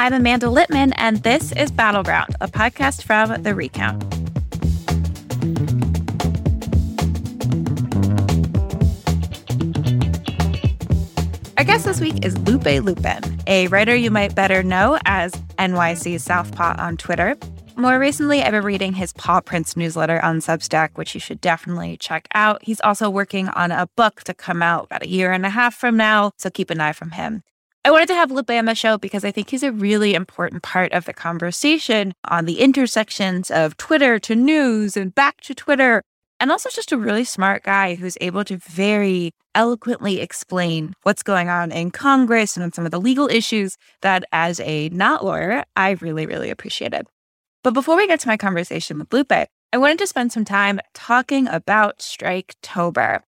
I'm Amanda Litman, and this is Battleground, a podcast from The Recount. Our guest this week is Luppe Luppen, a writer you might better know as NYC Southpaw on Twitter. More recently, I've been reading his Paw Prints newsletter on Substack, which you should definitely check out. He's also working on a book to come out about a year and a half from now, so keep an eye from him. I wanted to have Luppe on the show because I think he's a really important part of the conversation on the intersections of Twitter to news and back to Twitter. And also just a really smart guy who's able to very eloquently explain what's going on in Congress and on some of the legal issues that, as a not lawyer, I really, really appreciated. But before we get to my conversation with Luppe, I wanted to spend some time talking about Striketober.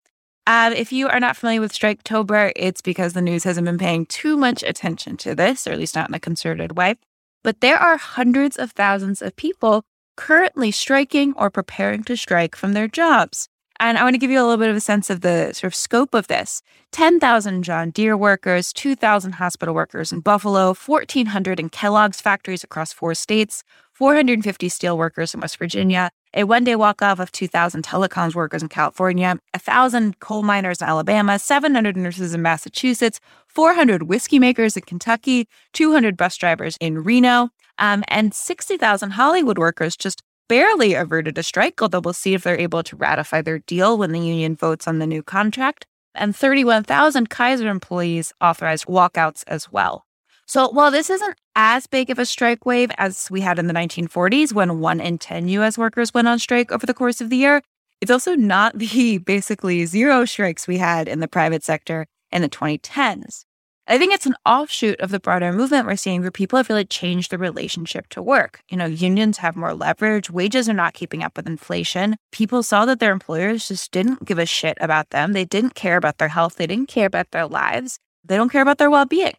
Um, if you are not familiar with Striketober, it's because the news hasn't been paying too much attention to this, or at least not in a concerted way. But there are hundreds of thousands of people currently striking or preparing to strike from their jobs. And I want to give you a little bit of a sense of the sort of scope of this 10,000 John Deere workers, 2,000 hospital workers in Buffalo, 1,400 in Kellogg's factories across four states, 450 steel workers in West Virginia, a one day walk off of 2,000 telecoms workers in California, 1,000 coal miners in Alabama, 700 nurses in Massachusetts, 400 whiskey makers in Kentucky, 200 bus drivers in Reno, um, and 60,000 Hollywood workers just barely averted a strike, although we'll see if they're able to ratify their deal when the union votes on the new contract. And 31,000 Kaiser employees authorized walkouts as well. So while this isn't as big of a strike wave as we had in the 1940s when one in 10 US workers went on strike over the course of the year, it's also not the basically zero strikes we had in the private sector in the 2010s. I think it's an offshoot of the broader movement we're seeing where people have really changed the relationship to work. You know, unions have more leverage, wages are not keeping up with inflation. People saw that their employers just didn't give a shit about them. They didn't care about their health, they didn't care about their lives, they don't care about their well being.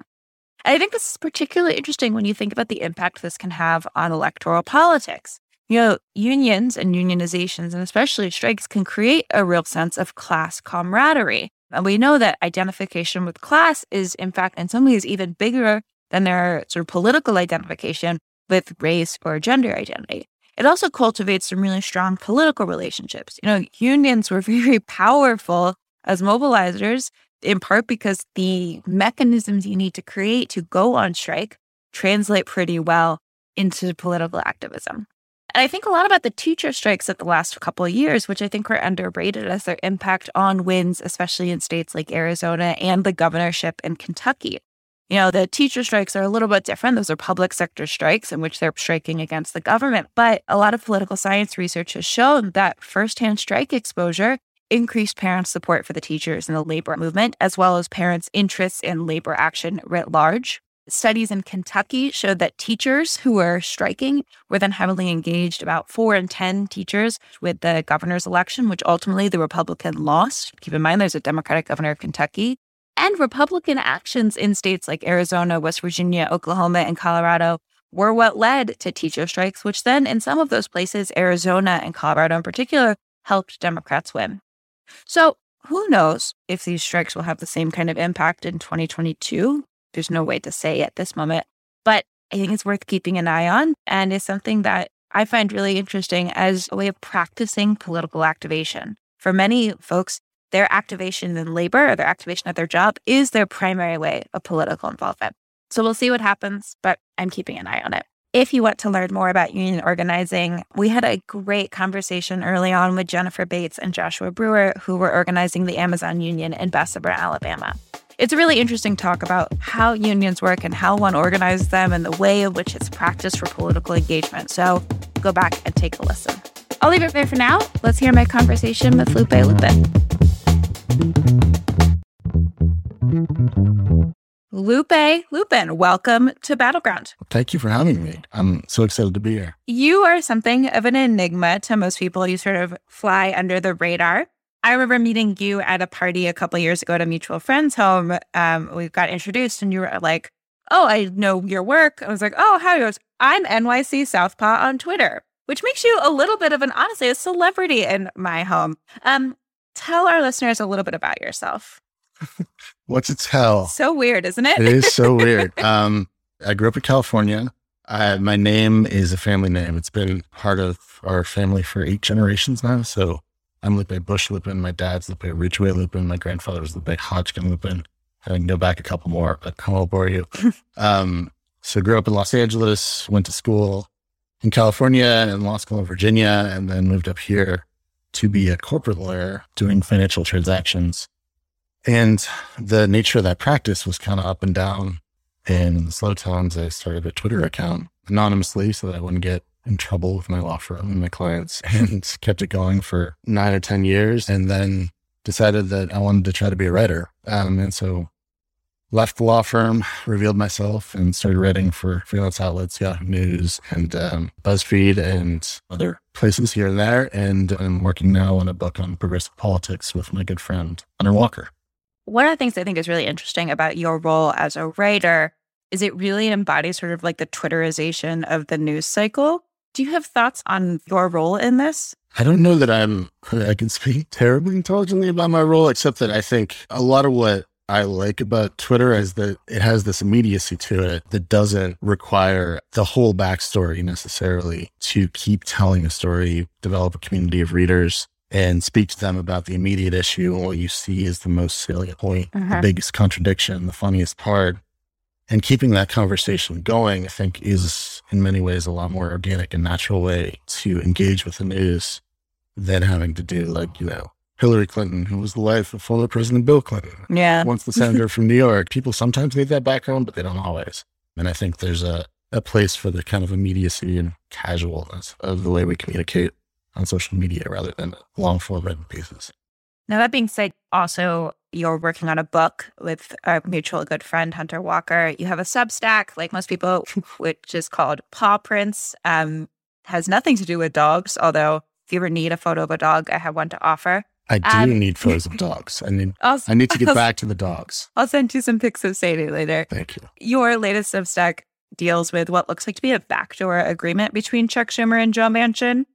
I think this is particularly interesting when you think about the impact this can have on electoral politics. You know, unions and unionizations, and especially strikes, can create a real sense of class camaraderie. And we know that identification with class is, in fact, in some ways even bigger than their sort of political identification with race or gender identity. It also cultivates some really strong political relationships. You know, unions were very powerful as mobilizers, in part because the mechanisms you need to create to go on strike translate pretty well into political activism. And I think a lot about the teacher strikes of the last couple of years, which I think were underrated as their impact on wins, especially in states like Arizona and the governorship in Kentucky. You know, the teacher strikes are a little bit different. Those are public sector strikes in which they're striking against the government. But a lot of political science research has shown that firsthand strike exposure increased parents' support for the teachers in the labor movement, as well as parents' interests in labor action writ large. Studies in Kentucky showed that teachers who were striking were then heavily engaged, about four in 10 teachers, with the governor's election, which ultimately the Republican lost. Keep in mind, there's a Democratic governor of Kentucky. And Republican actions in states like Arizona, West Virginia, Oklahoma, and Colorado were what led to teacher strikes, which then, in some of those places, Arizona and Colorado in particular, helped Democrats win. So, who knows if these strikes will have the same kind of impact in 2022? There's no way to say at this moment, but I think it's worth keeping an eye on and is something that I find really interesting as a way of practicing political activation. for many folks, their activation in labor or their activation at their job is their primary way of political involvement. So we'll see what happens, but I'm keeping an eye on it. If you want to learn more about union organizing, we had a great conversation early on with Jennifer Bates and Joshua Brewer, who were organizing the Amazon Union in Bessemer, Alabama. It's a really interesting talk about how unions work and how one organizes them and the way in which it's practiced for political engagement. So go back and take a listen. I'll leave it there for now. Let's hear my conversation with Luppe Luppen. Luppe Luppen, welcome to Battleground. Thank you for having me. I'm so excited to be here. You are something of an enigma to most people. You sort of fly under the radar. I remember meeting you at a party a couple years ago at a mutual friend's home. Um, we got introduced, and you were like, "Oh, I know your work." I was like, "Oh, how?" Goes, "I'm NYC Southpaw on Twitter." which makes you a little bit of an honestly a celebrity in my home. Um, tell our listeners a little bit about yourself. What to tell? So weird, isn't it? it is so weird. Um, I grew up in California. I, my name is a family name. It's been part of our family for eight generations now. So I'm Luppe Bush Luppen. My dad's Luppe Ridgeway Luppen. My grandfather was Luppe Hodgkin Luppen. I can go back a couple more, but I won't bore you. um, so grew up in Los Angeles, went to school in California and law school in Virginia, and then moved up here to be a corporate lawyer doing financial transactions. And the nature of that practice was kind of up and down. And in the slow times, I started a Twitter account anonymously so that I wouldn't get in trouble with my law firm and my clients and kept it going for nine or 10 years. And then decided that I wanted to try to be a writer. Um, and so left the law firm, revealed myself, and started writing for freelance outlets, Yahoo News and um, BuzzFeed and other places here and there. And I'm working now on a book on progressive politics with my good friend Hunter Walker. One of the things I think is really interesting about your role as a writer is it really embodies sort of like the Twitterization of the news cycle. Do you have thoughts on your role in this? I don't know that I'm I can speak terribly intelligently about my role, except that I think a lot of what I like about Twitter is that it has this immediacy to it that doesn't require the whole backstory necessarily to keep telling a story, develop a community of readers, and speak to them about the immediate issue and what you see is the most salient point, uh-huh. the biggest contradiction, the funniest part. And keeping that conversation going, I think, is in many ways a lot more organic and natural way to engage with the news than having to do like, you know, Hillary Clinton, who was the wife of former President Bill Clinton. Yeah. Once the senator from New York. People sometimes need that background, but they don't always. And I think there's a, a place for the kind of immediacy and casualness of the way we communicate on social media rather than long form written pieces. Now, that being said, also, you're working on a book with a mutual good friend, Hunter Walker. You have a Substack, like most people, which is called Paw Prints. Um, has nothing to do with dogs, although if you ever need a photo of a dog, I have one to offer. I do um, need photos of dogs. I need I'll, I need to get I'll, back to the dogs. I'll send you some pics of Sadie later. Thank you. Your latest Substack deals with what looks like to be a backdoor agreement between Chuck Schumer and Joe Manchin.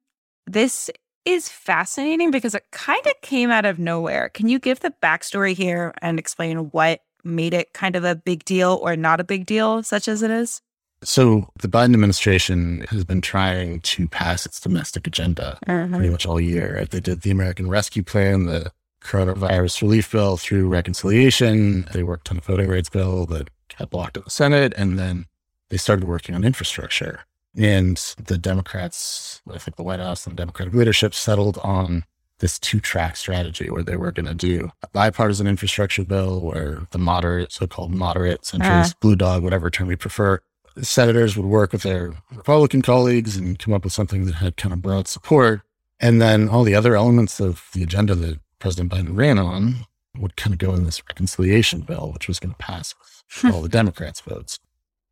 This is fascinating because it kind of came out of nowhere. Can you give the backstory here and explain what made it kind of a big deal or not a big deal, such as it is? So the Biden administration has been trying to pass its domestic agenda mm-hmm. pretty much all year. They did the American Rescue Plan, the coronavirus relief bill through reconciliation. They worked on a voting rights bill that got blocked in the Senate, and then they started working on infrastructure. And the Democrats, I think the White House and the Democratic leadership settled on this two track strategy where they were going to do a bipartisan infrastructure bill where the moderate, so called moderate, centrist, uh. blue dog, whatever term we prefer, senators would work with their Republican colleagues and come up with something that had kind of broad support. And then all the other elements of the agenda that President Biden ran on would kind of go in this reconciliation bill, which was going to pass with all the Democrats' votes.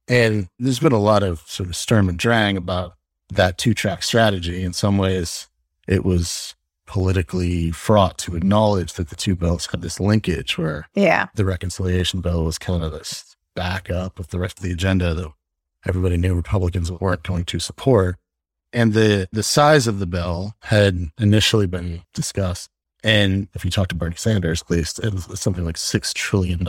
And there's been a lot of sort of sturm and drang about that two track strategy. In some ways, it was politically fraught to acknowledge that the two bills had this linkage where yeah. the reconciliation bill was kind of this backup of the rest of the agenda that everybody knew Republicans weren't going to support. And the, the size of the bill had initially been discussed. And if you talk to Bernie Sanders, at least, it was something like $6 trillion.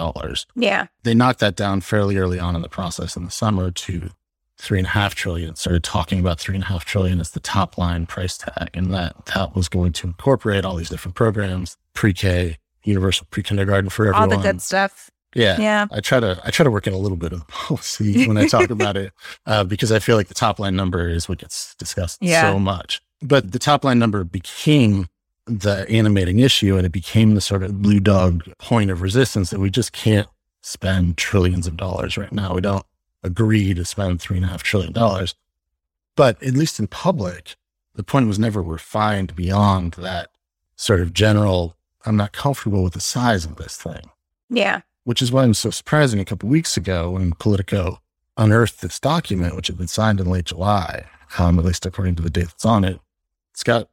Yeah. They knocked that down fairly early on in the process in the summer to three and a half trillion, started talking about three and a half trillion as the top line price tag, and that that was going to incorporate all these different programs, pre-K, universal pre-kindergarten for everyone, All the good stuff. Yeah, Yeah. I try to I try to work in a little bit of policy when I talk about it uh, because I feel like the top line number is what gets discussed Yeah. so much. But the top line number became the animating issue, and it became the sort of blue dog point of resistance that we just can't spend trillions of dollars right now. We don't agree to spend three and a half trillion dollars, but at least in public, the point was never refined beyond that sort of general. I'm not comfortable with the size of this thing Yeah. which is why it was so surprising a couple weeks ago when Politico unearthed this document, which had been signed in late July, um, at least according to the date that's on it. It's got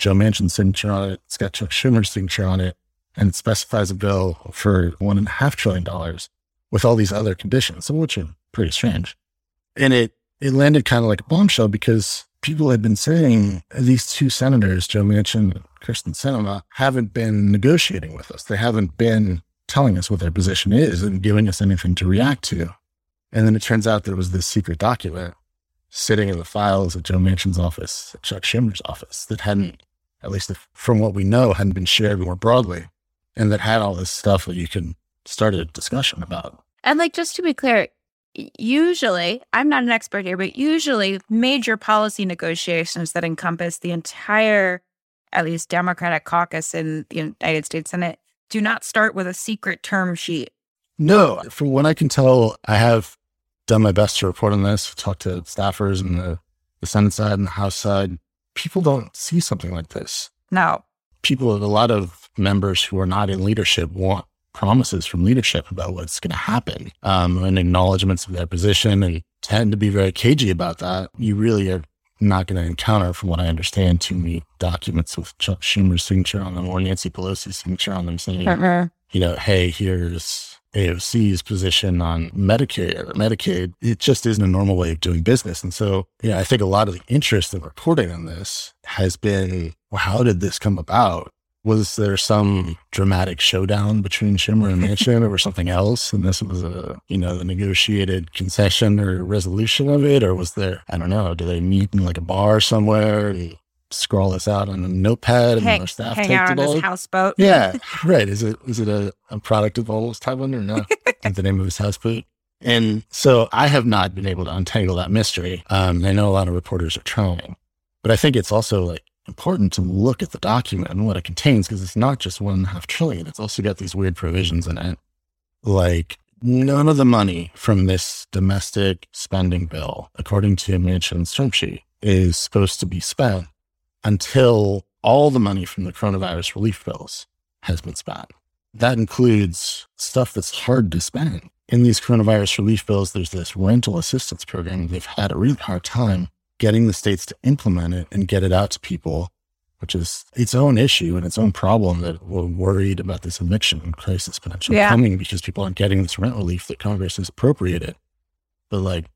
Joe Manchin's signature on it. It's got Chuck Schumer's signature on it, and it specifies a bill for one and a half trillion dollars with all these other conditions, some of which are pretty strange. And it it landed kind of like a bombshell because people had been saying these two senators, Joe Manchin and Kyrsten Sinema, haven't been negotiating with us. They haven't been telling us what their position is and giving us anything to react to. And then it turns out there was this secret document sitting in the files at Joe Manchin's office, at Chuck Schumer's office, that hadn't, at least if, from what we know, hadn't been shared more broadly, and that had all this stuff that you can start a discussion about. And like just to be clear, usually, I'm not an expert here, but usually major policy negotiations that encompass the entire at least Democratic caucus in the United States Senate do not start with a secret term sheet. No, from what I can tell, I have done my best to report on this, talked to staffers and the, the Senate side and the House side. People don't see something like this. No. People, a lot of members who are not in leadership want promises from leadership about what's going to happen um, and acknowledgments of their position and tend to be very cagey about that. You really are not going to encounter, from what I understand, too many documents with Chuck Schumer's signature on them or Nancy Pelosi's signature on them saying, Uh-uh. you know, hey, here's AOC's position on Medicare, Medicaid. It just isn't a normal way of doing business. And so, yeah, I think a lot of the interest in reporting on this has been, well, how did this come about? Was there some dramatic showdown between Schumer and Manchin or something else? And this was a, you know, the negotiated concession or resolution of it? Or was there, I don't know, do they meet in like a bar somewhere scrawl this out on a notepad and Hang, our staff hang take out the on his houseboat. Yeah, right. Is it is it a, a product of Almost Heaven or? Is the name of his houseboat? And so I have not been able to untangle that mystery. Um, I know a lot of reporters are trying, but I think it's also like important to look at the document and what it contains because it's not just one and a half trillion. It's also got these weird provisions in it, like none of the money from this domestic spending bill, according to Manchin's term sheet, is supposed to be spent until all the money from the coronavirus relief bills has been spent. That includes stuff that's hard to spend. In these coronavirus relief bills, there's this rental assistance program. They've had a really hard time getting the states to implement it and get it out to people, which is its own issue and its own problem that we're worried about this eviction crisis potentially Yeah. coming because people aren't getting this rent relief that Congress has appropriated. But like,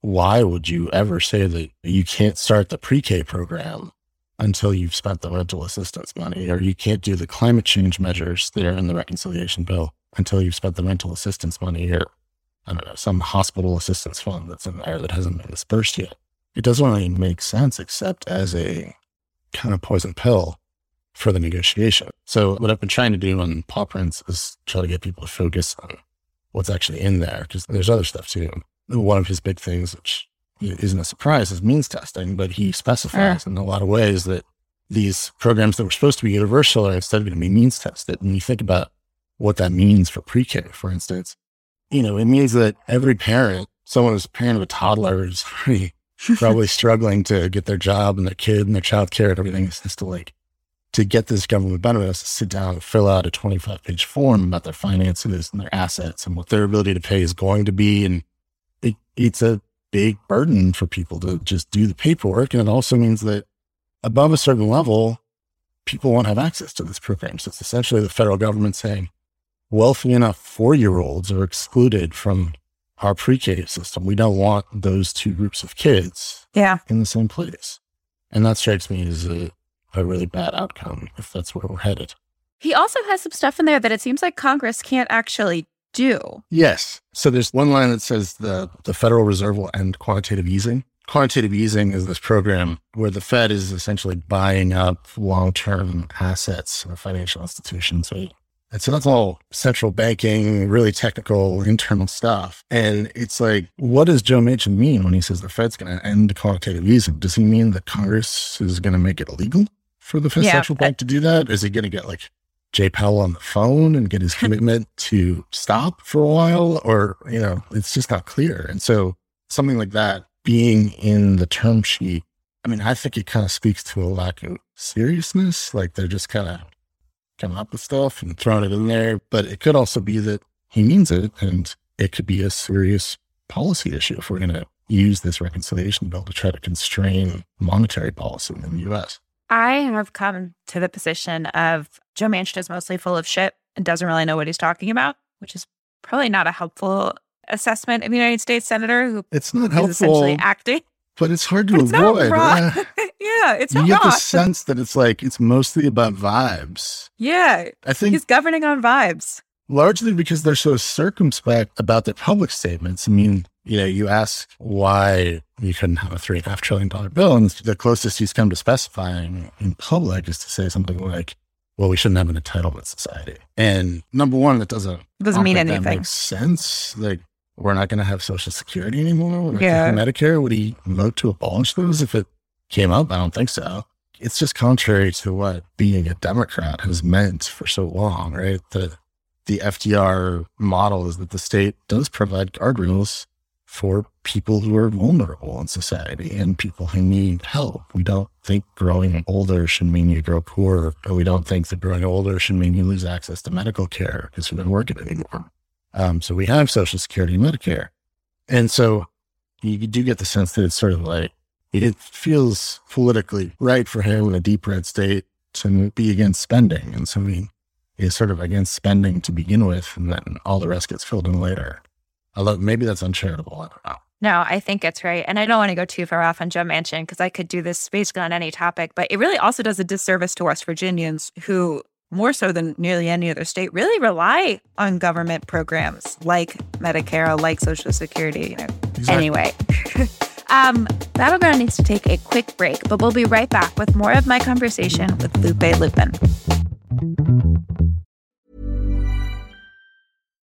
why would you ever say that you can't start the pre-K program until you've spent the rental assistance money, or you can't do the climate change measures there in the reconciliation bill until you've spent the rental assistance money, or I don't know, some hospital assistance fund that's in there that hasn't been dispersed yet. It doesn't really make sense except as a kind of poison pill for the negotiation. So what I've been trying to do on Paw Prints is try to get people to focus on what's actually in there because there's other stuff too. One of his big things, which isn't a surprise, is means testing, but he mm. specifies ah. in a lot of ways that these programs that were supposed to be universal are instead going to be means tested. And you think about what that means for pre-K, for instance, you know, it means that every parent, someone who's a parent of a toddler is already probably struggling to get their job and their kid and their child care and everything is just to like to get this government benefit is to sit down and fill out a 25 page form about their finances and their assets and what their ability to pay is going to be. And it, it's a big burden for people to just do the paperwork. And it also means that above a certain level, people won't have access to this program. So it's essentially the federal government saying wealthy enough four year olds are excluded from our pre K system. We don't want those two groups of kids Yeah. in the same place. And that strikes me as a, a really bad outcome if that's where we're headed. He also has some stuff in there that it seems like Congress can't actually do. Yes. So there's one line that says the, the Federal Reserve will end quantitative easing. Quantitative easing is this program where the Fed is essentially buying up long term assets of financial institutions. And so that's all central banking, really technical internal stuff. And it's like, what does Joe Manchin mean when he says the Fed's going to end quantitative easing? Does he mean that Congress is going to make it illegal for the Fed Yeah. central bank to do that? Is he going to get like Jay Powell on the phone and get his commitment to stop for a while? Or, you know, it's just not clear. And so something like that being in the term sheet, I mean, I think it kind of speaks to a lack of seriousness. Like they're just kind of coming up with stuff and throwing it in there. But it could also be that he means it and it could be a serious policy issue if we're going to use this reconciliation bill to try to constrain monetary policy in the US. I have come to the position of Joe Manchin is mostly full of shit and doesn't really know what he's talking about, which is probably not a helpful assessment of a United States senator who It's not is helpful, essentially acting. but it's hard to it's not avoid. Yeah. it's You not get the sense that it's like it's mostly about vibes. Yeah, I think he's governing on vibes. largely because they're so circumspect about their public statements. I mean, you know, you ask why you couldn't have a three and a half trillion dollar bill, and the closest he's come to specifying in public is to say something like, "Well, we shouldn't have an entitlement society." And number one, that doesn't Doesn't mean I don't think anything. That makes sense. Like, we're not going to have Social Security anymore. Yeah. Medicare. Would he vote to abolish those if it came up? I don't think so. It's just contrary to what being a Democrat has meant for so long, right? The the FDR model is that the state does provide guardrails for people who are vulnerable in society and people who need help. We don't think growing older should mean you grow poor, or we don't think that growing older should mean you lose access to medical care because you don't work it anymore. Um, so we have Social Security and Medicare. And so you do get the sense that it's sort of like it feels politically right for him in a deep red state to be against spending. And so he is sort of against spending to begin with, and then all the rest gets filled in later. Although maybe that's uncharitable. I don't know. No, I think it's right. And I don't want to go too far off on Joe Manchin because I could do this basically on any topic, but it really also does a disservice to West Virginians who, more so than nearly any other state, really rely on government programs like Medicare, like Social Security. You know. Exactly. Anyway, um, Battleground needs to take a quick break, but we'll be right back with more of my conversation with Luppe Luppen.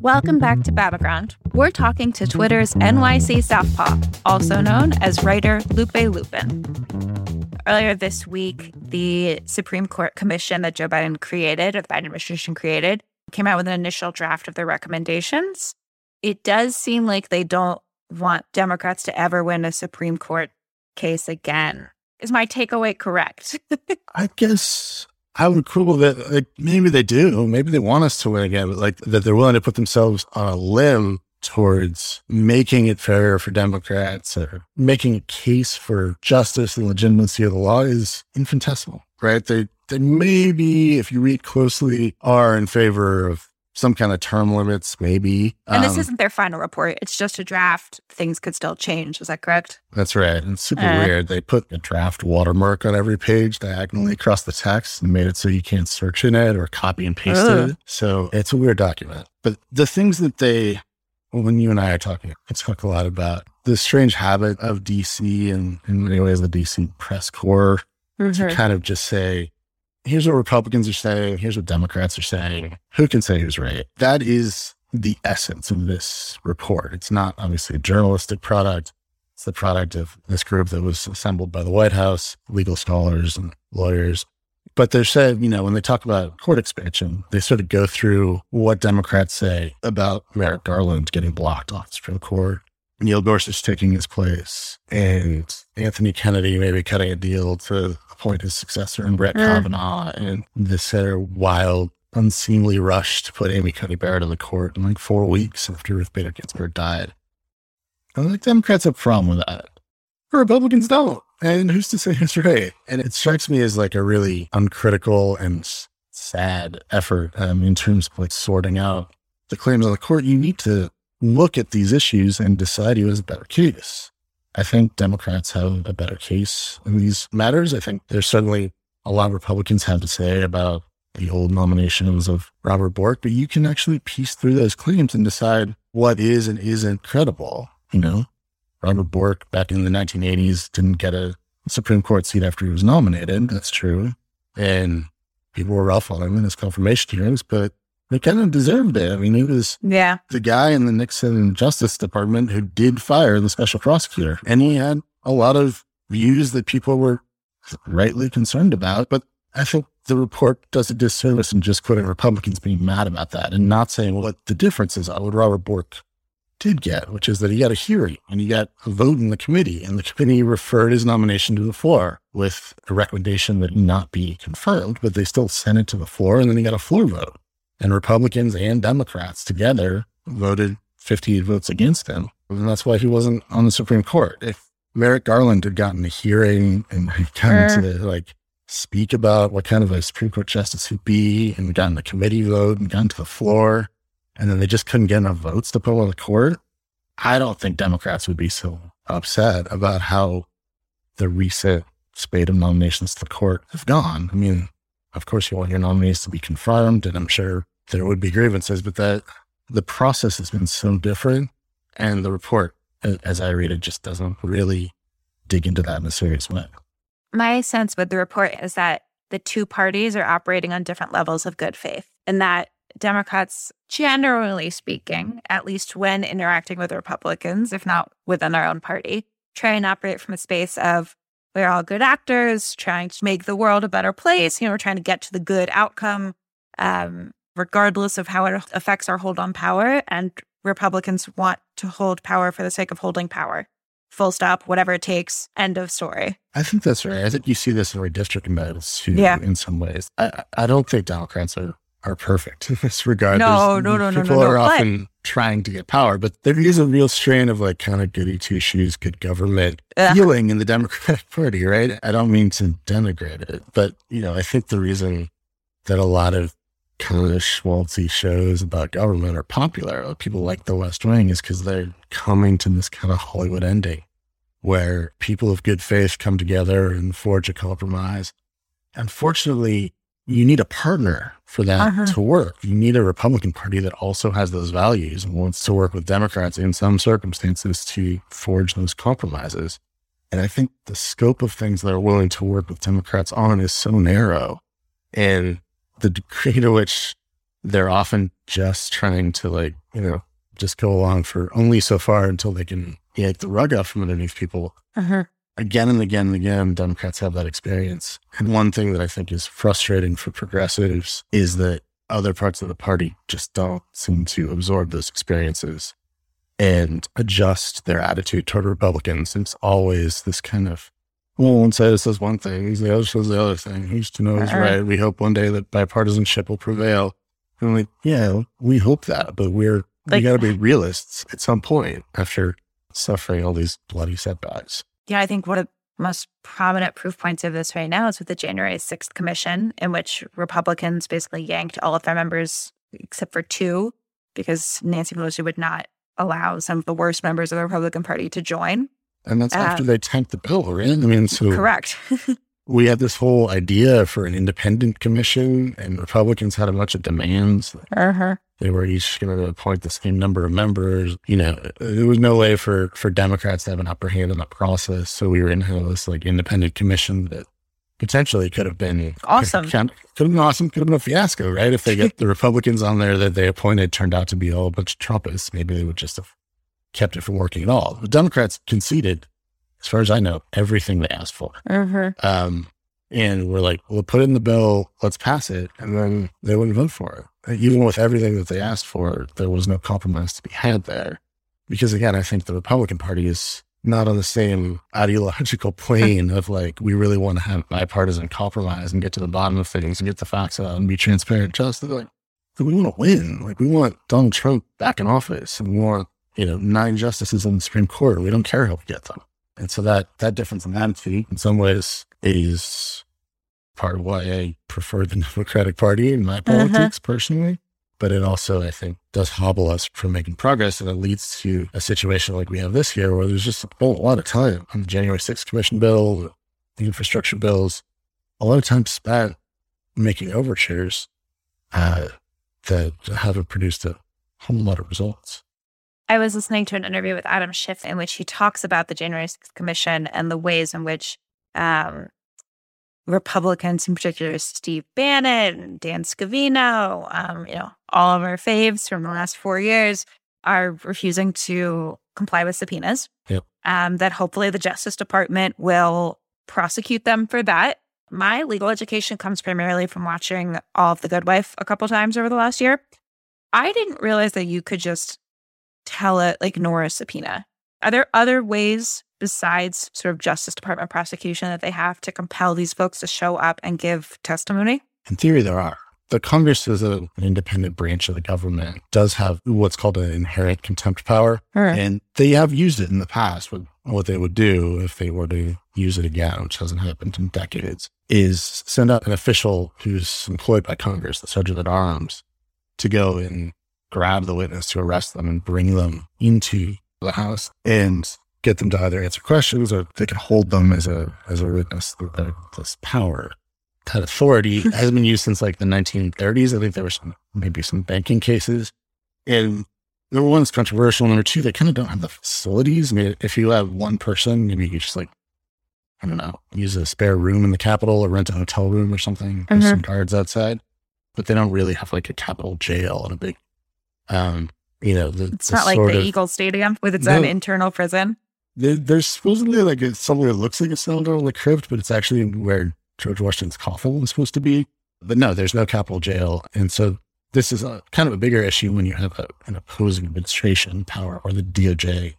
Welcome back to Battleground. We're talking to Twitter's NYC Southpaw, also known as writer Luppe Luppen. Earlier this week, the Supreme Court commission that Joe Biden created, or the Biden administration created, came out with an initial draft of their recommendations. It does seem like they don't want Democrats to ever win a Supreme Court case again. Is my takeaway correct? I guess I would quibble that like, maybe they do. Maybe they want us to win again, but like that they're willing to put themselves on a limb towards making it fairer for Democrats or making a case for justice and legitimacy of the law is infinitesimal, right? They, they maybe, if you read closely, are in favor of some kind of term limits, maybe. and this Um, isn't their final report. It's just a draft. Things could still change. Is that correct? That's right. And it's super Uh. weird. They put a draft watermark on every page diagonally across the text and made it so you can't search in it or copy and paste Ugh. it. So it's a weird document. But the things that they, when you and I are talking, I talk a lot about the strange habit of DC and in many ways the DC press corps to kind of just say, here's what Republicans are saying, here's what Democrats are saying. Who can say who's right? That is the essence of this report. It's not obviously a journalistic product. It's the product of this group that was assembled by the White House, legal scholars and lawyers. But they're said, you know, when they talk about court expansion, they sort of go through what Democrats say about Merrick Garland getting blocked off Supreme Court, Neil Gorsuch taking his place, and Anthony Kennedy maybe cutting a deal to appoint his successor and Brett Mm. Kavanaugh, and this of wild unseemly rush to put Amy Coney Barrett on the court in like four weeks after Ruth Bader Ginsburg died. And the Democrats have a problem with that. The Republicans don't. And who's to say it's right? And it strikes me as like a really uncritical and sad effort um, in terms of like sorting out the claims on the court. You need to look at these issues and decide who has a better case. I think Democrats have a better case in these matters. I think there's certainly a lot of Republicans have to say about the old nominations of Robert Bork, but you can actually piece through those claims and decide what is and isn't credible. You know, Robert Bork back in the 1980s didn't get a Supreme Court seat after he was nominated. That's true. And people were rough on him in his confirmation hearings, but they kind of deserved it. I mean, he was yeah. the guy in the Nixon Justice Department who did fire the special prosecutor. And he had a lot of views that people were rightly concerned about. But I think the report does a disservice in just quoting Republicans being mad about that and not saying what the differences are, what Robert Bork did get, which is that he got a hearing and he got a vote in the committee, and the committee referred his nomination to the floor with a recommendation that he not be confirmed, but they still sent it to the floor, and then he got a floor vote. And Republicans and Democrats together voted 58 votes against him. And that's why he wasn't on the Supreme Court. If Merrick Garland had gotten a hearing and gotten to like speak about what kind of a Supreme Court justice he'd be and gotten the committee vote and gotten to the floor, and then they just couldn't get enough votes to put on the court, I don't think Democrats would be so upset about how the recent spate of nominations to the court have gone. I mean, of course, you want your nominees to be confirmed, and I'm sure there would be grievances, but that the process has been so different, and the report, as I read it, just doesn't really dig into that in a serious way. My sense with the report is that the two parties are operating on different levels of good faith, and that Democrats, generally speaking, at least when interacting with Republicans, if not within our own party, try and operate from a space of we're all good actors, trying to make the world a better place. You know, we're trying to get to the good outcome, um, regardless of how it affects our hold on power. And Republicans want to hold power for the sake of holding power. Full stop, whatever it takes. End of story. I think that's right. I think you see this in redistricting battles too, Yeah. in some ways. I, I don't think Democrats are, are perfect in this regard. No, There's- no, no, no, People no, no, are often trying to get power, but there is a real strain of like kind of goody two shoes, good government Ugh. feeling in the Democratic Party, right? I don't mean to denigrate it, but you know, I think the reason that a lot of kind of schmaltzy shows about government are popular, people like The West Wing, is because they're coming to this kind of Hollywood ending where people of good faith come together and forge a compromise. Unfortunately, you need a partner for that Uh-huh. to work. You need a Republican Party that also has those values and wants to work with Democrats in some circumstances to forge those compromises. And I think the scope of things they're willing to work with Democrats on is so narrow. And the degree to which they're often just trying to, like, you know, just go along for only so far until they can yank the rug out from underneath people Uh-huh. Again and again and again, Democrats have that experience. And one thing that I think is frustrating for progressives is that other parts of the party just don't seem to absorb those experiences and adjust their attitude toward Republicans. It's always this kind of, well, one side says one thing, the other says the other thing. Who's to know is Uh-uh. right? We hope one day that bipartisanship will prevail. And I'm like, yeah, we hope that, but we're, we got to be realists at some point after suffering all these bloody setbacks. Yeah, I think one of the most prominent proof points of this right now is with the January 6th commission, in which Republicans basically yanked all of their members except for two, because Nancy Pelosi would not allow some of the worst members of the Republican Party to join. And that's after uh, they tanked the bill, right? I mean, so Correct. we had this whole idea for an independent commission, and Republicans had a bunch of demands. uh-huh. They were each going to appoint the same number of members. You know, there was no way for for Democrats to have an upper hand in the process. So we were in this like independent commission that potentially could have been Awesome. Could have been awesome. Could have been a fiasco, right? If they get the Republicans on there that they appointed turned out to be all a bunch of Trumpists, maybe they would just have kept it from working at all. The Democrats conceded, as far as I know, everything they asked for. Uh-huh. Um, and we're like, well, put it in the bill, let's pass it. And then they wouldn't vote for it. Even with everything that they asked for, there was no compromise to be had there. Because again, I think the Republican Party is not on the same ideological plane of like, we really want to have bipartisan compromise and get to the bottom of things and get the facts out and be transparent. Just like, we want to win. Like, we want Donald Trump back in office and we want, you know, nine justices on the Supreme Court. We don't care how we get them. And so that, that difference in attitude in some ways is part of why I prefer the Democratic Party in my politics uh-huh. personally but it also, I think, does hobble us from making progress. And it leads to a situation like we have this year where there's just a whole lot of time on the January 6th Commission bill, the infrastructure bills, a lot of time spent making overtures uh, that haven't produced a whole lot of results. I was listening to an interview with Adam Schiff in which he talks about the January 6th Commission and the ways in which um, Republicans, in particular Steve Bannon, Dan Scavino, um, you know, all of our faves from the last four years are refusing to comply with subpoenas. Yep. Um, that hopefully the Justice Department will prosecute them for that. My legal education comes primarily from watching All of the Good Wife a couple times over the last year. I didn't realize that you could just tell it, like, ignore a subpoena. Are there other ways besides sort of Justice Department prosecution that they have to compel these folks to show up and give testimony? In theory, there are. The Congress is a, an independent branch of the government, does have what's called an inherent contempt power. Right. And they have used it in the past. What, what they would do if they were to use it again, which hasn't happened in decades, is send out an official who's employed by Congress, the Sergeant at Arms, to go and grab the witness to arrest them and bring them into the House and get them to either answer questions or they can hold them as a as a witness. This power, that authority has been used since like the 1930s. I think there were some maybe some banking cases, and number one, it's controversial. Number two, they kind of don't have the facilities. I mean, if you have one person, maybe you just like I don't know, use a spare room in the Capitol or rent a hotel room or something. Mm-hmm. some guards outside, but they don't really have like a Capitol jail and a big um, you know, the, it's the not like the of, Eagle Stadium with its no, own internal prison there, there's supposedly like a, something that looks like a cylinder on the crypt, but it's actually where George Washington's coffin was supposed to be. But no, there's no Capitol jail. And so this is a kind of a bigger issue when you have a, an opposing administration power or the DOJ,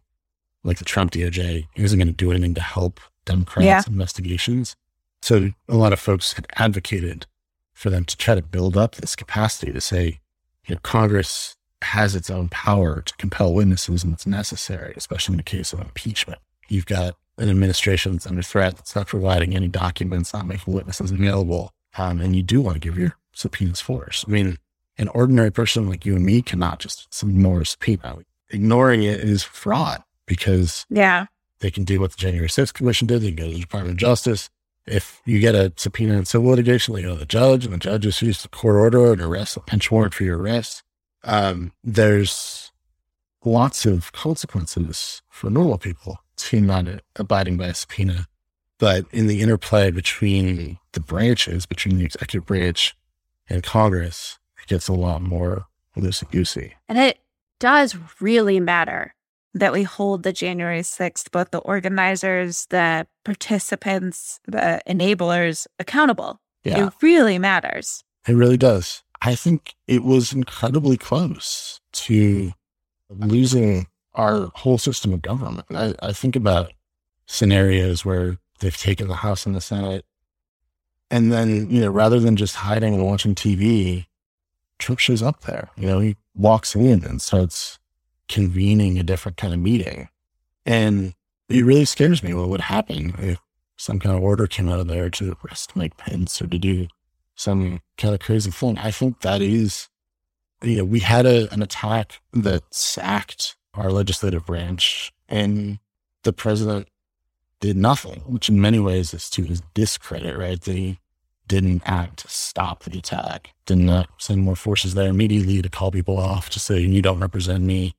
like the Trump DOJ, isn't going to do anything to help Democrats' yeah. investigations. So a lot of folks had advocated for them to try to build up this capacity to say, you know, Congress has its own power to compel witnesses and it's necessary, especially in the case of impeachment. You've got an administration that's under threat, that's not providing any documents, not making witnesses available. Um, and you do want to give your subpoenas force. I mean, an ordinary person like you and me cannot just ignore a subpoena. Ignoring it is fraud because yeah, they can do what the January 6th Commission did. They can go to the Department of Justice. If you get a subpoena in civil litigation, they go to the judge, and the judge issues the court order and arrest, a bench warrant for your arrest um, there's lots of consequences for normal people to not abiding by a subpoena. But in the interplay between the branches, between the executive branch and Congress, it gets a lot more loosey goosey. And it does really matter that we hold the January 6th, both the organizers, the participants, the enablers accountable. Yeah. It really matters. It really does. I think it was incredibly close to losing our whole system of government. I, I think about scenarios where they've taken the House and the Senate, and then, you know, rather than just hiding and watching TV, Trump shows up there. You know, he walks in and starts convening a different kind of meeting. And it really scares me what would happen if some kind of order came out of there to arrest Mike Pence or to do some kind of crazy thing. I think that is, you know, we had a, an attack that sacked our legislative branch and the president did nothing, which in many ways is to his discredit, right? He didn't act to stop the attack, didn't uh, send more forces there immediately to call people off, to say, you don't represent me,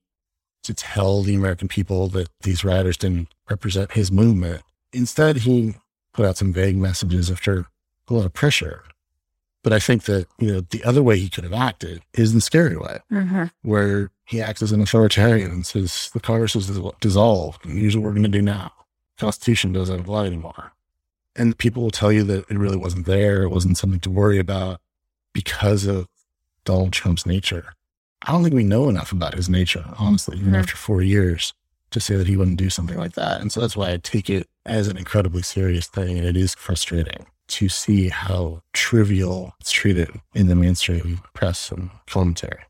to tell the American people that these rioters didn't represent his movement. Instead, he put out some vague messages after a lot of pressure. But I think that, you know, the other way he could have acted is the scary way, mm-hmm. where he acts as an authoritarian and says, the Congress is dissolved. And here's what we're going to do now. The Constitution doesn't apply anymore. And people will tell you that it really wasn't there. It wasn't something to worry about because of Donald Trump's nature. I don't think we know enough about his nature, honestly, even mm-hmm. after four years, to say that he wouldn't do something like that. And so that's why I take it as an incredibly serious thing. And it is frustrating to see how trivial it's treated in the mainstream press and commentary.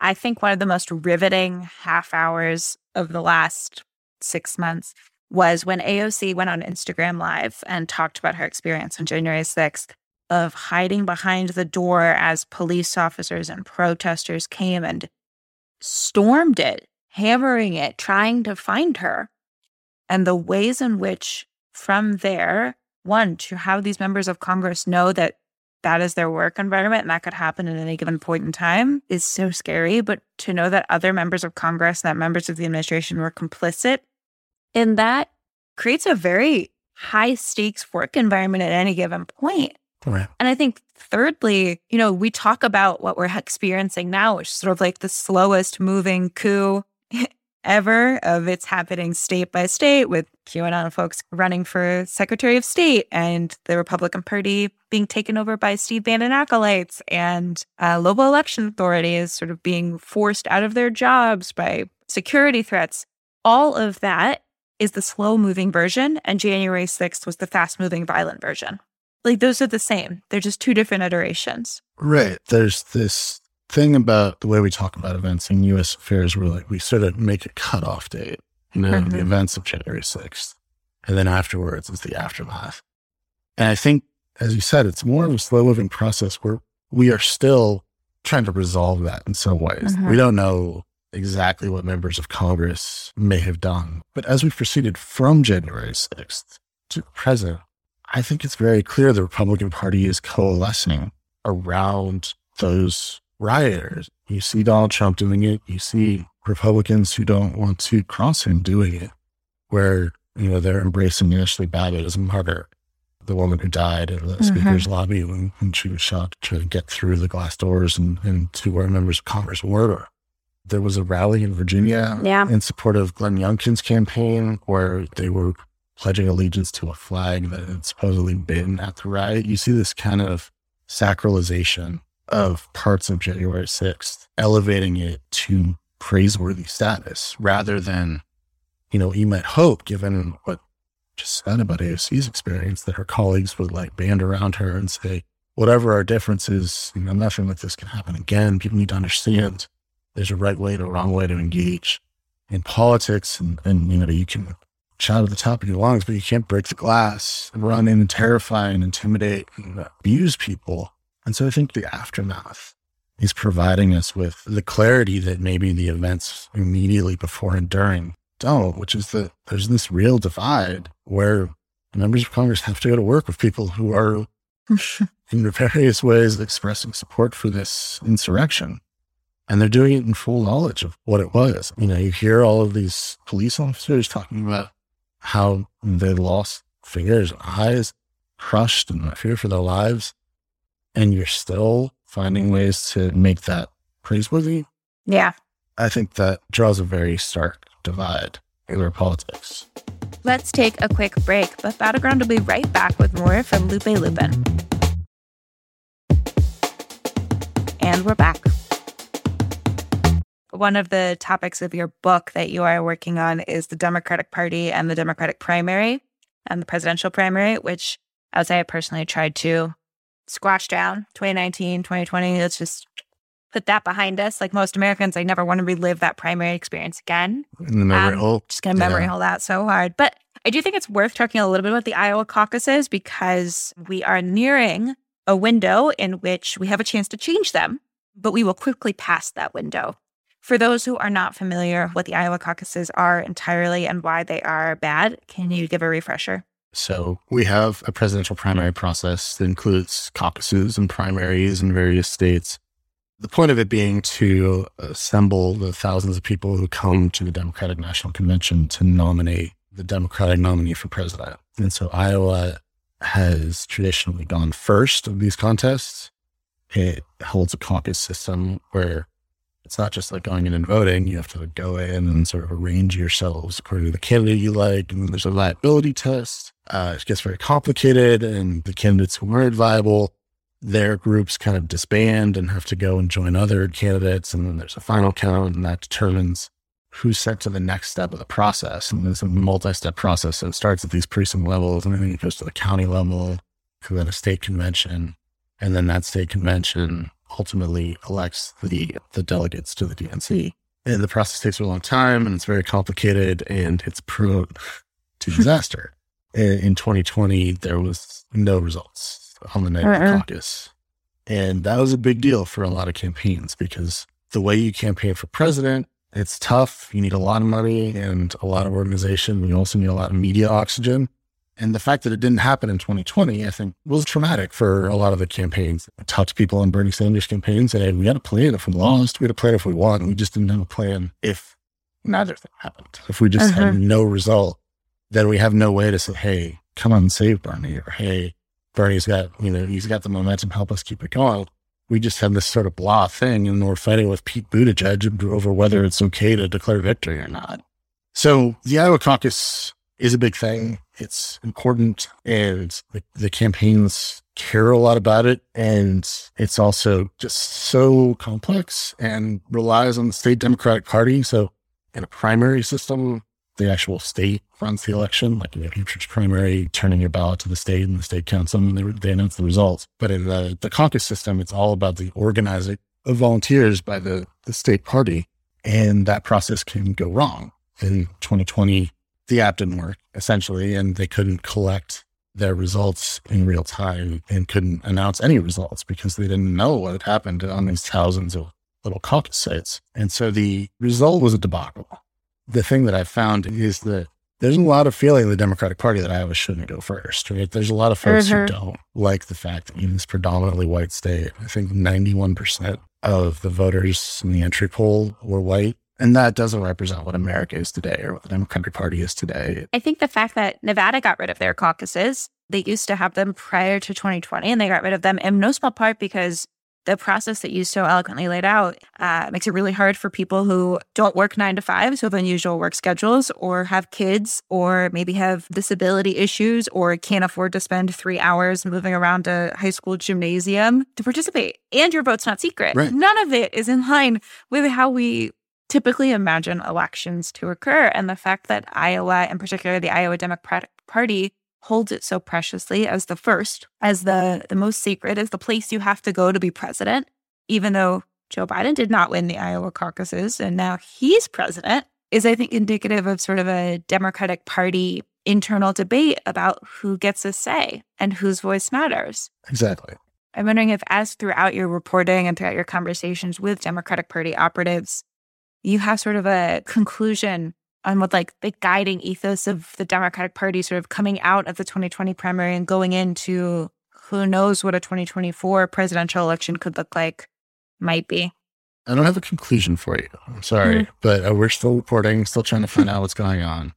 I think one of the most riveting half hours of the last six months was when AOC went on Instagram Live and talked about her experience on January 6th of hiding behind the door as police officers and protesters came and stormed it, hammering it, trying to find her. And the ways in which, from there, one, to have these members of Congress know that that is their work environment and that could happen at any given point in time is so scary. But to know that other members of Congress, that members of the administration were complicit in that creates a very high stakes work environment at any given point. Right. And I think, thirdly, you know, we talk about what we're experiencing now, which is sort of like the slowest moving coup ever of it's happening state by state with QAnon folks running for Secretary of State and the Republican Party being taken over by Steve Bannon acolytes and uh, local election authorities sort of being forced out of their jobs by security threats. All of that is the slow moving version, and January 6th was the fast moving violent version. Like those are the same. They're just two different iterations. Right. There's this thing about the way we talk about events in US affairs where like we sort of make a cutoff date, you know, the mm-hmm. events of January 6th. And then afterwards is the aftermath. And I think, as you said, it's more of a slow moving process where we are still trying to resolve that in some ways. We mm-hmm. don't know exactly what members of Congress may have done. But as we've proceeded from January 6th to the present, I think it's very clear the Republican Party is coalescing around those rioters. You see Donald Trump doing it. You see Republicans who don't want to cross him doing it, where, you know, they're embracing Ashli Babbitt as a martyr, the woman who died in the Mhm. speaker's lobby when, when she was shot to to get through the glass doors and, and to where members of Congress were. There was a rally in Virginia Yeah. in support of Glenn Youngkin's campaign where they were pledging allegiance to a flag that had supposedly been at the riot. You see this kind of sacralization of parts of January 6th, elevating it to praiseworthy status rather than, you know, you might hope, given what just said about AOC's experience, that her colleagues would like band around her and say, whatever our differences, you know, nothing like this can happen again. People need to understand there's a right way and a wrong way to engage in politics. And, and you know, you can shout at the top of your lungs, but you can't break the glass and run in and terrify and intimidate and abuse people. And so I think the aftermath is providing us with the clarity that maybe the events immediately before and during don't, which is that there's this real divide where members of Congress have to go to work with people who are in various ways expressing support for this insurrection. And they're doing it in full knowledge of what it was. You know, you hear all of these police officers talking about how they lost fingers, eyes, crushed, and fear for their lives. And you're still finding ways to make that praiseworthy. Yeah. I think that draws a very stark divide in our politics. Let's take a quick break, but Battleground will be right back with more from Luppe Luppen. And we're back. One of the topics of your book that you are working on is the Democratic Party and the Democratic primary and the presidential primary, which I would say I personally tried to squash down 2019, 2020. Let's just put that behind us. Like most Americans, I never want to relive that primary experience again. In the memory Um, hole. Just gonna memory Yeah. hole that so hard. But I do think it's worth talking a little bit about the Iowa caucuses because we are nearing a window in which we have a chance to change them, but we will quickly pass that window. For those who are not familiar what the Iowa caucuses are entirely and why they are bad, can you give a refresher? So we have a presidential primary process that includes caucuses and primaries in various states. The point of it being to assemble the thousands of people who come to the Democratic National Convention to nominate the Democratic nominee for president. And so Iowa has traditionally gone first of these contests. It holds a caucus system where it's not just like going in and voting. You have to go in and sort of arrange yourselves according to the candidate you like. And then there's a viability test. Uh, it gets very complicated. And the candidates who aren't viable, their groups kind of disband and have to go and join other candidates. And then there's a final count, and that determines who's sent to the next step of the process. And it's a multi-step process. So it starts at these precinct levels and then it goes to the county level, to then a state convention. And then that state convention ultimately elects the, the delegates to the DNC. And the process takes a long time and it's very complicated and it's prone to disaster. In 2020, there was no results on the night uh-uh. of the caucus. And that was a big deal for a lot of campaigns because the way you campaign for president, it's tough. You need a lot of money and a lot of organization. You also need a lot of media oxygen. And the fact that it didn't happen in 2020, I think, was traumatic for a lot of the campaigns. I talked to people on Bernie Sanders campaigns and we had a plan if we lost, we had a plan if we won. We just didn't have a plan if neither thing happened. If we just uh-huh. had no result, then we have no way to say, hey, come on, save Bernie, or hey, Bernie's got, you know, he's got the momentum, help us keep it going. We just have this sort of blah thing, and we're fighting with Pete Buttigieg over whether it's okay to declare victory or not. So the Iowa caucus is a big thing. It's important, and the, the campaigns care a lot about it. And it's also just so complex and relies on the state Democratic Party. So in a primary system, the actual state runs the election, like in New Hampshire's primary, turning your ballot to the state and the state council, and they, they announce the results. But in the, the caucus system, it's all about the organizing of volunteers by the, the state party. And that process can go wrong. In 2020, the app didn't work essentially, and they couldn't collect their results in real time and couldn't announce any results because they didn't know what had happened on these thousands of little caucus sites. And so the result was a debacle the thing that I found is that there's a lot of feeling in the Democratic Party that Iowa shouldn't go first, right? There's a lot of folks mm-hmm. who don't like the fact that in this predominantly white state, I think 91% of the voters in the entry poll were white. And that doesn't represent what America is today or what the Democratic Party is today. I think the fact that Nevada got rid of their caucuses, they used to have them prior to 2020, and they got rid of them in no small part because the process that you so eloquently laid out uh, makes it really hard for people who don't work nine to five, so have unusual work schedules, or have kids, or maybe have disability issues, or can't afford to spend three hours moving around a high school gymnasium to participate. And your vote's not secret. Right. None of it is in line with how we typically imagine elections to occur. And the fact that Iowa, in particular the Iowa Democratic Party, holds it so preciously as the first, as the, the most sacred, as the place you have to go to be president, even though Joe Biden did not win the Iowa caucuses and now he's president, is I think indicative of sort of a Democratic Party internal debate about who gets a say and whose voice matters. Exactly. I'm wondering if, as throughout your reporting and throughout your conversations with Democratic Party operatives, you have sort of a conclusion on what like the guiding ethos of the Democratic Party sort of coming out of the 2020 primary and going into who knows what a 2024 presidential election could look like might be. I don't have a conclusion for you. I'm sorry, mm-hmm. but uh, we're still reporting, still trying to find out what's going on.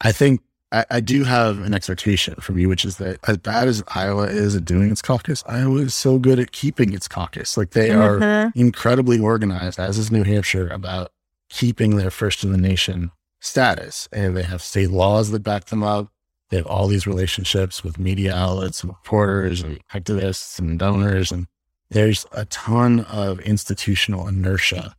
I think I, I, do have an expectation from you, which is that as bad as Iowa is at doing its caucus, Iowa is so good at keeping its caucus. Like they mm-hmm. are incredibly organized, as is New Hampshire, about keeping their first in the nation status and they have state laws that back them up. They have all these relationships with media outlets and reporters and activists and donors. And there's a ton of institutional inertia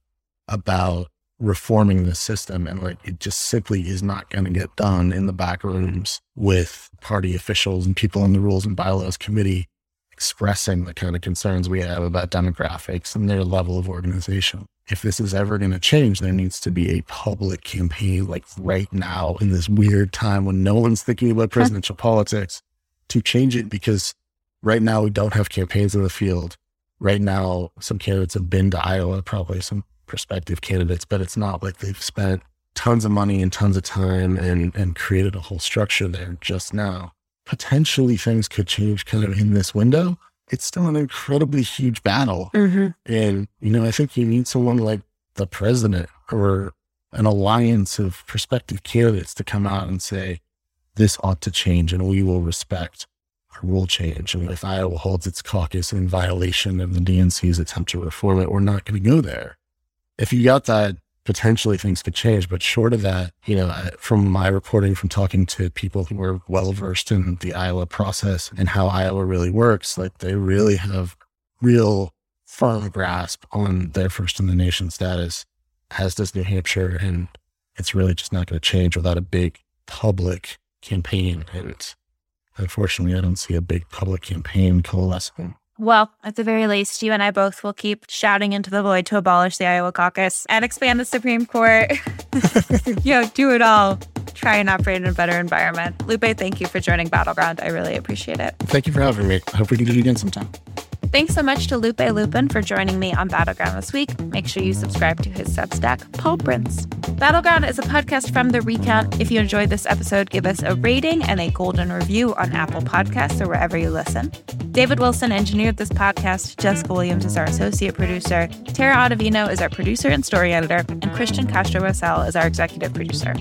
about reforming the system. And like, it just simply is not going to get done in the back rooms with party officials and people in the rules and bylaws committee expressing the kind of concerns we have about demographics and their level of organization if this is ever going to change, there needs to be a public campaign like right now in this weird time when no one's thinking about presidential politics to change it because right now we don't have campaigns in the field. Right now, some candidates have been to Iowa, probably some prospective candidates, but it's not like they've spent tons of money and tons of time and, and created a whole structure there just now. Potentially things could change kind of in this window it's still an incredibly huge battle. Mm-hmm. And, you know, I think you need someone like the president or an alliance of prospective candidates to come out and say, this ought to change and we will respect or rule change. And if Iowa holds its caucus in violation of the DNC's attempt to reform it, we're not going to go there. If you got that potentially things could change. But short of that, you know, from my reporting, from talking to people who are well versed in the Iowa process and how Iowa really works, like they really have real firm grasp on their first in the nation status, as does New Hampshire. And it's really just not going to change without a big public campaign. And unfortunately, I don't see a big public campaign coalescing. Well, at the very least, you and I both will keep shouting into the void to abolish the Iowa caucus and expand the Supreme Court. you know, do it all. Try and operate in a better environment. Luppe, thank you for joining Battleground. I really appreciate it. Thank you for having me. I hope we can do it again sometime. Thanks so much to Luppe Luppen for joining me on Battleground this week. Make sure you subscribe to his Substack, Paul Prince. Battleground is a podcast from The Recount. If you enjoyed this episode, give us a rating and a golden review on Apple Podcasts or wherever you listen. David Wilson engineered this podcast. Jessica Williams is our associate producer. Tara Ottavino is our producer and story editor. And Christian Castro Rosell is our executive producer.